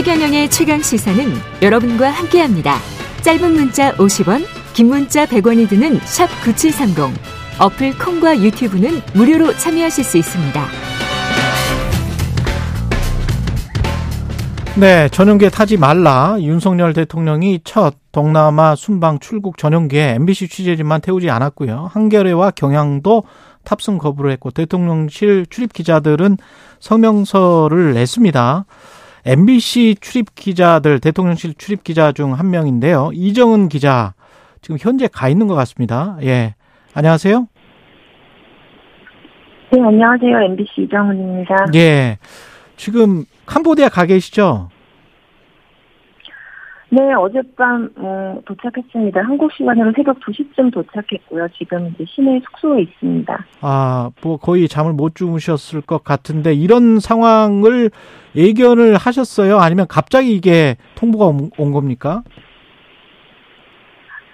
최경영의 최강 시사는 여러분과 함께합니다. 짧은 문자 50원, 긴 문자 100원이 드는 샵 9730. 어플 콩과 유튜브는 무료로 참여하실 수 있습니다. 네, 전용기에 타지 말라. 윤석열 대통령이 첫 동남아 순방 출국 전용기에 MBC 취재진만 태우지 않았고요. 한겨레와 경향도 탑승 거부를 했고 대통령실 출입 기자들은 성명서를 냈습니다. MBC 출입 기자들 대통령실 출입 기자 중 한 명인데요. 이정은 기자 지금 현재 가 있는 것 같습니다. 예. 안녕하세요. 네, 안녕하세요. MBC 이정은입니다. 예. 지금 캄보디아 가 계시죠? 네, 어젯밤 어, 도착했습니다. 한국 시간으로 새벽 2시쯤 도착했고요. 지금 이제 시내 숙소에 있습니다. 아, 뭐 거의 잠을 못 주무셨을 것 같은데 이런 상황을 예견을 하셨어요? 아니면 갑자기 이게 통보가 온, 온 겁니까?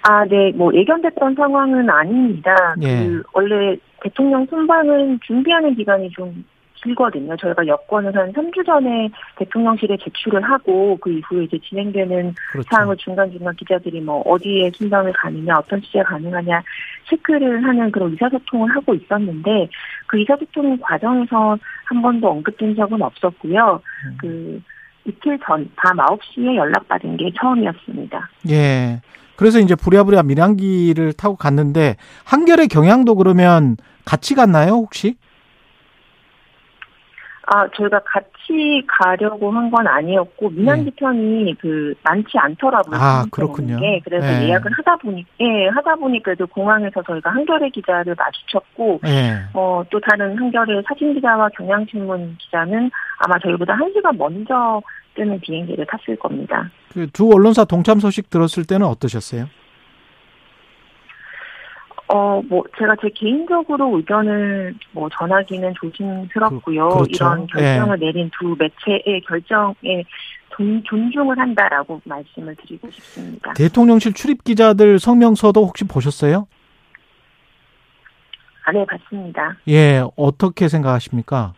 아, 네, 뭐 예견됐던 상황은 아닙니다. 예. 그 원래 대통령 순방은 준비하는 기간이 좀 길거든요. 저희가 여권을 한 3주 전에 대통령실에 제출을 하고 그 이후에 이제 진행되는 그렇죠. 사항을 중간중간 기자들이 뭐 어디에 순방을 가느냐, 어떤 취재가 가능하냐 체크를 하는 그런 의사소통을 하고 있었는데 그 의사소통 과정에서 한 번도 언급된 적은 없었고요. 음. 그 이틀 전 밤 9시에 연락받은 게 처음이었습니다. 예. 그래서 이제 부랴부랴 민항기를 타고 갔는데 한겨레 경향도 그러면 같이 갔나요, 혹시? 아, 저희가 같이 가려고 한 건 아니었고 민항기 편이 그 많지 않더라고요. 네. 아, 그렇군요. 게. 그래서 예. 예약을 하다 보니 예, 하다 보니 그래도 공항에서 저희가 한겨레 기자를 마주쳤고 예. 어, 또 다른 한겨레 사진 기자와 경향신문 기자는 아마 저희보다 한 시간 먼저 뜨는 비행기를 탔을 겁니다. 그 두 언론사 동참 소식 들었을 때는 어떠셨어요? 어, 뭐, 제가 제 개인적으로 의견을 뭐 전하기는 조심스럽고요. 그- 그렇죠. 이런 결정을 내린 두 매체의 결정에 존, 존중을 한다라고 말씀을 드리고 싶습니다. 대통령실 출입 기자들 성명서도 혹시 보셨어요? 아, 네, 봤습니다. 예, 어떻게 생각하십니까?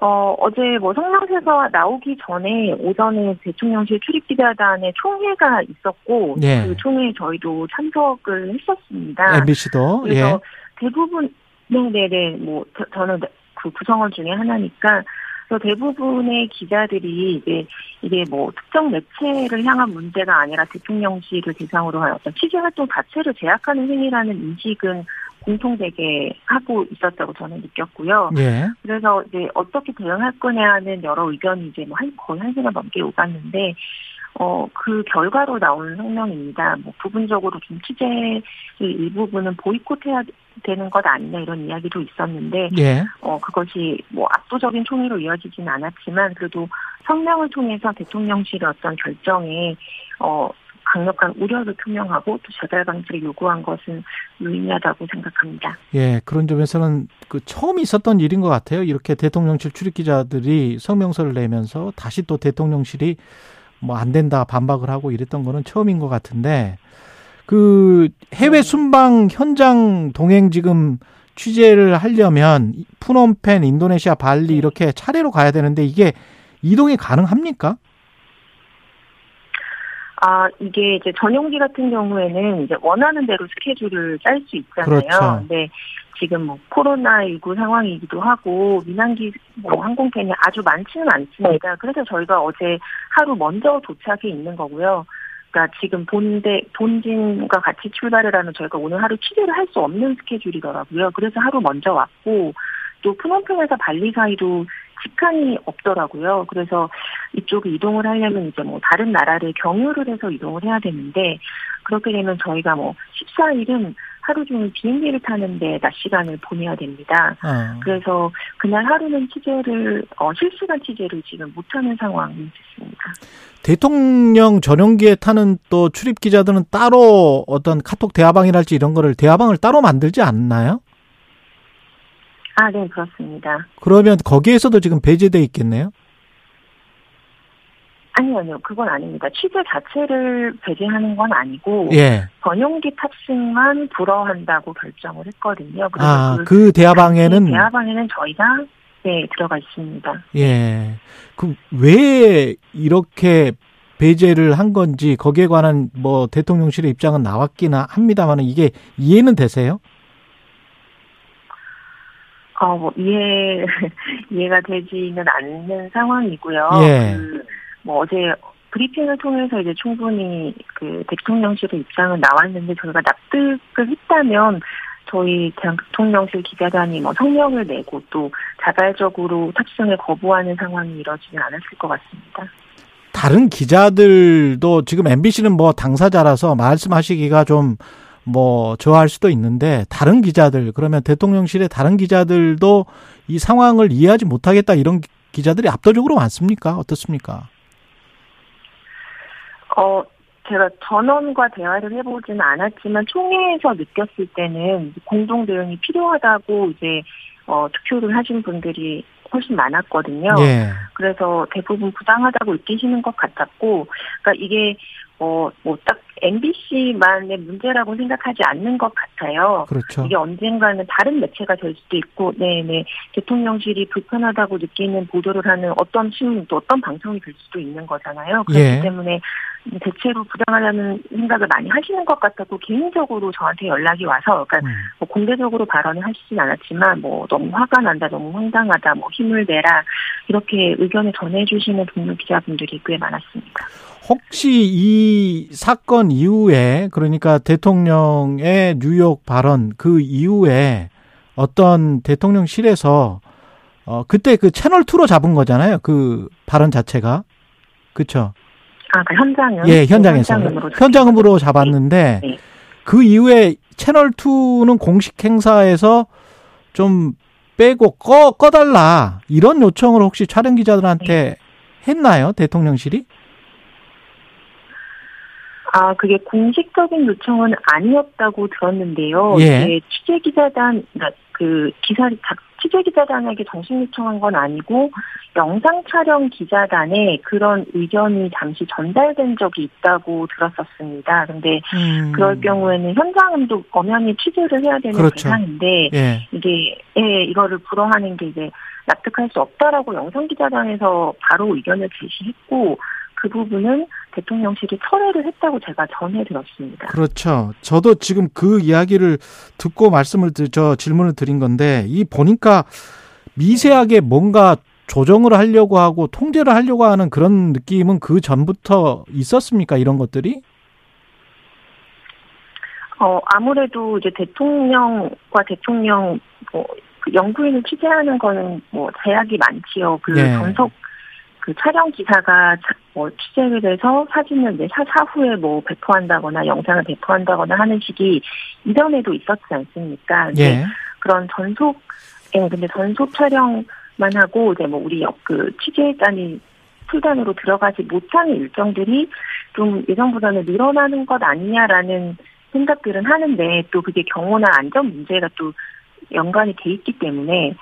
어, 어제 뭐 성명서가 나오기 전에 오전에 대통령실 출입기자단의 총회가 있었고, 예. 그 총회에 저희도 참석을 했었습니다. MBC도 예. 그래서 대부분 네네네 뭐 저, 저는 그 구성원 중에 하나니까 그래서 대부분의 기자들이 이제 이게 뭐 특정 매체를 향한 문제가 아니라 대통령실을 대상으로 한 어떤 취재 활동 자체를 제약하는 행위라는 인식은 공통되게 하고 있었다고 저는 느꼈고요. 예. 그래서 이제 어떻게 대응할 거냐는 여러 의견이 이제 뭐 한, 거의 한 시간 넘게 오갔는데, 어, 그 결과로 나온 성명입니다. 뭐 부분적으로 좀 취재의 일부분은 보이콧해야 되는 것 아니냐 이런 이야기도 있었는데, 예. 어, 그것이 뭐 압도적인 총의로 이어지진 않았지만, 그래도 성명을 통해서 대통령실의 어떤 결정에, 어, 강력한 우려를 표명하고 또 재발 방지를 요구한 것은 유의미하다고 생각합니다. 예, 그런 점에서는 그 처음 있었던 일인 것 같아요. 이렇게 대통령실 출입 기자들이 성명서를 내면서 다시 또 대통령실이 뭐 안 된다 반박을 하고 이랬던 거는 처음인 것 같은데 그 해외 네. 순방 현장 동행 지금 취재를 하려면 푸놈펜, 인도네시아, 발리 이렇게 차례로 가야 되는데 이게 이동이 가능합니까? 아, 이게 이제 전용기 같은 경우에는 이제 원하는 대로 스케줄을 짤 수 있잖아요. 그렇죠. 근데 지금 뭐 코로나19 상황이기도 하고 민항기 뭐 항공편이 아주 많지는 않습니다. 그래서 저희가 어제 하루 먼저 도착해 있는 거고요. 그러니까 지금 본대 본진과 같이 출발을 하면 저희가 오늘 하루 취재를 할 수 없는 스케줄이더라고요. 그래서 하루 먼저 왔고 또 푸놈펜에서 발리 사이도 직항이 없더라고요. 그래서 이쪽에 이동을 하려면 이제 뭐 다른 나라를 경유를 해서 이동을 해야 되는데 그렇게 되면 저희가 뭐 14일은 하루 종일 비행기를 타는데 낮 시간을 보내야 됩니다. 어. 그래서 그날 하루는 취재를 어, 실시간 취재를 지금 못하는 상황이 됐습니다. 대통령 전용기에 타는 또 출입 기자들은 따로 어떤 카톡 대화방이랄지 이런 거를 대화방을 따로 만들지 않나요? 아, 네, 그렇습니다. 그러면 거기에서도 지금 배제돼 있겠네요. 아니요, 아니요. 그건 아닙니다. 취재 자체를 배제하는 건 아니고 예. 전용기 탑승만 불허한다고 결정을 했거든요. 그래서 아, 그 그 대화방에는 대화방에는 저희가 네, 들어가 있습니다. 예. 그왜 이렇게 배제를 한 건지 거기에 관한 뭐 대통령실의 입장은 나왔긴 합니다만 이게 이해는 되세요? 어, 뭐 이해 이해가 되지는 않는 상황이고요. 예. 그, 뭐 어제 브리핑을 통해서 이제 충분히 그 대통령실의 입장은 나왔는데 저희가 납득을 했다면 저희 대통령실 기자단이 뭐 성명을 내고 또 자발적으로 탑승을 거부하는 상황이 이뤄지는 않았을 것 같습니다. 다른 기자들도 지금 MBC는 뭐 당사자라서 말씀하시기가 좀 뭐 저할 수도 있는데 다른 기자들 그러면 대통령실의 다른 기자들도 이 상황을 이해하지 못하겠다 이런 기자들이 압도적으로 많습니까? 어떻습니까? 어, 제가 전원과 대화를 해보지는 않았지만 총회에서 느꼈을 때는 공동 대응이 필요하다고 이제 어, 투표를 하신 분들이 훨씬 많았거든요. 예. 그래서 대부분 부당하다고 느끼시는 것 같았고, 그러니까 이게 어, 뭐 딱 MBC만의 문제라고 생각하지 않는 것 같아요. 그렇죠. 이게 언젠가는 다른 매체가 될 수도 있고, 네네 대통령실이 불편하다고 느끼는 보도를 하는 어떤 신문 또 어떤 방송이 될 수도 있는 거잖아요. 그렇기 예. 때문에 대체로 부당하다는 생각을 많이 하시는 것 같다고 개인적으로 저한테 연락이 와서, 그러니까 음. 뭐 공개적으로 발언을 하시진 않았지만 뭐 너무 화가 난다, 너무 황당하다, 뭐 힘을 내라 이렇게 의견을 전해주시는 동료 기자분들이 꽤 많았습니다. 혹시 이 사건 이후에 그러니까 대통령의 뉴욕 발언 그 이후에 어떤 대통령실에서 어 그때 그 채널 2로 잡은 거잖아요. 그 발언 자체가. 그렇죠. 아, 그 현장은 예, 현장에서 현장음으로 현장음으로 잡았는데 네. 그 이후에 채널 2는 공식 행사에서 좀 빼고 꺼 꺼달라 이런 요청을 혹시 촬영 기자들한테 했나요 대통령실이? 아, 그게 공식적인 요청은 아니었다고 들었는데요. 예. 취재 기자단, 그러니까 그 기사, 취재 기자단에게 정식 요청한 건 아니고 영상 촬영 기자단에 그런 의견이 잠시 전달된 적이 있다고 들었었습니다. 근데 음. 그럴 경우에는 현장음도 엄연히 취재를 해야 되는 그렇죠. 대상인데 예. 이게 예, 이거를 불허하는 게 이제 납득할 수 없다라고 영상 기자단에서 바로 의견을 제시했고 그 부분은 대통령실이 철회를 했다고 제가 전해 들었습니다. 그렇죠. 저도 지금 그 이야기를 듣고 말씀을 드, 저 질문을 드린 건데 이 보니까 미세하게 뭔가 조정을 하려고 하고 통제를 하려고 하는 그런 느낌은 그 전부터 있었습니까? 이런 것들이? 어 아무래도 이제 대통령과 대통령 뭐 그 연구인을 취재하는 거는 뭐 제약이 많지요. 그 네. 전속 그 촬영 기사가 자- 뭐 취재를 해서 사진을 이제 사, 사후에 뭐 배포한다거나 영상을 배포한다거나 하는 식이 이전에도 있었지 않습니까? 예. 그런 전속, 예, 근데 전속 촬영만 하고, 이제 뭐, 우리 그 취재단이 풀단으로 들어가지 못하는 일정들이 좀 예전보다는 늘어나는 것 아니냐라는 생각들은 하는데, 또 그게 경호나 안전 문제가 또 연관이 돼 있기 때문에,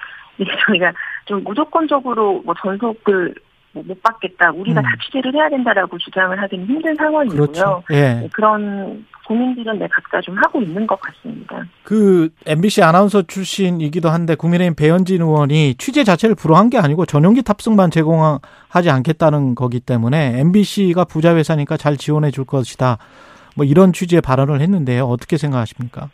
저희가 좀 무조건적으로 뭐 전속을 뭐 못 받겠다, 우리가 음. 다 취재를 해야 된다라고 주장을 하기는 힘든 상황이고요. 그렇죠. 예. 네, 그런 고민들은 네, 각자 좀 하고 있는 것 같습니다. 그 MBC 아나운서 출신이기도 한데 국민의힘 배현진 의원이 취재 자체를 불허한 게 아니고 전용기 탑승만 제공하지 않겠다는 거기 때문에 MBC가 부자 회사니까 잘 지원해 줄 것이다. 뭐 이런 취지의 발언을 했는데요. 어떻게 생각하십니까?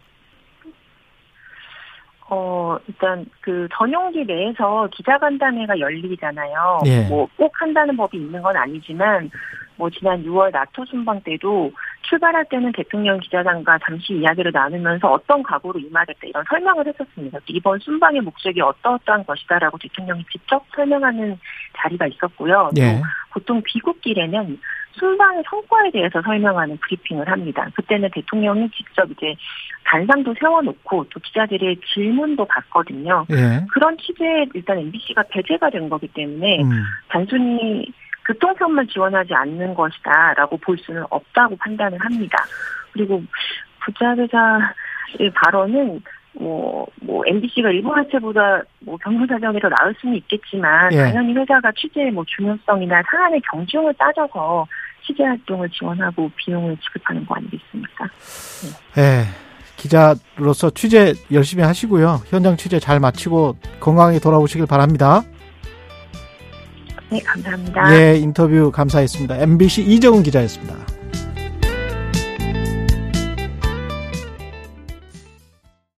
어, 일단 그 전용기 내에서 기자간담회가 열리잖아요. 예. 뭐꼭 한다는 법이 있는 건 아니지만 뭐 지난 6월 나토 순방 때도 출발할 때는 대통령 기자단과 잠시 이야기를 나누면서 어떤 각오로 임하겠다 이런 설명을 했었습니다. 이번 순방의 목적이 어떠어떠한 것이다라고 대통령이 직접 설명하는 자리가 있었고요. 또 예. 보통 귀국길에는 순방의 성과에 대해서 설명하는 브리핑을 합니다. 그때는 대통령이 직접 이제 단상도 세워놓고 또 기자들의 질문도 받거든요. 예. 그런 취재에 일단 MBC가 배제가 된 거기 때문에 음. 단순히 교통편만 지원하지 않는 것이다라고 볼 수는 없다고 판단을 합니다. 그리고 부자회사의 발언은 뭐, 뭐, MBC가 일부 회사보다 뭐 경영사정이 더 나을 수는 있겠지만, 예. 당연히 회사가 취재의 뭐 중요성이나 사안의 경중을 따져서 취재 활동을 지원하고 비용을 지급하는 거 아니겠습니까? 예. 기자로서 취재 열심히 하시고요. 현장 취재 잘 마치고 건강하게 돌아오시길 바랍니다. 네, 감사합니다. 예, 인터뷰 감사했습니다. MBC 이정훈 기자였습니다.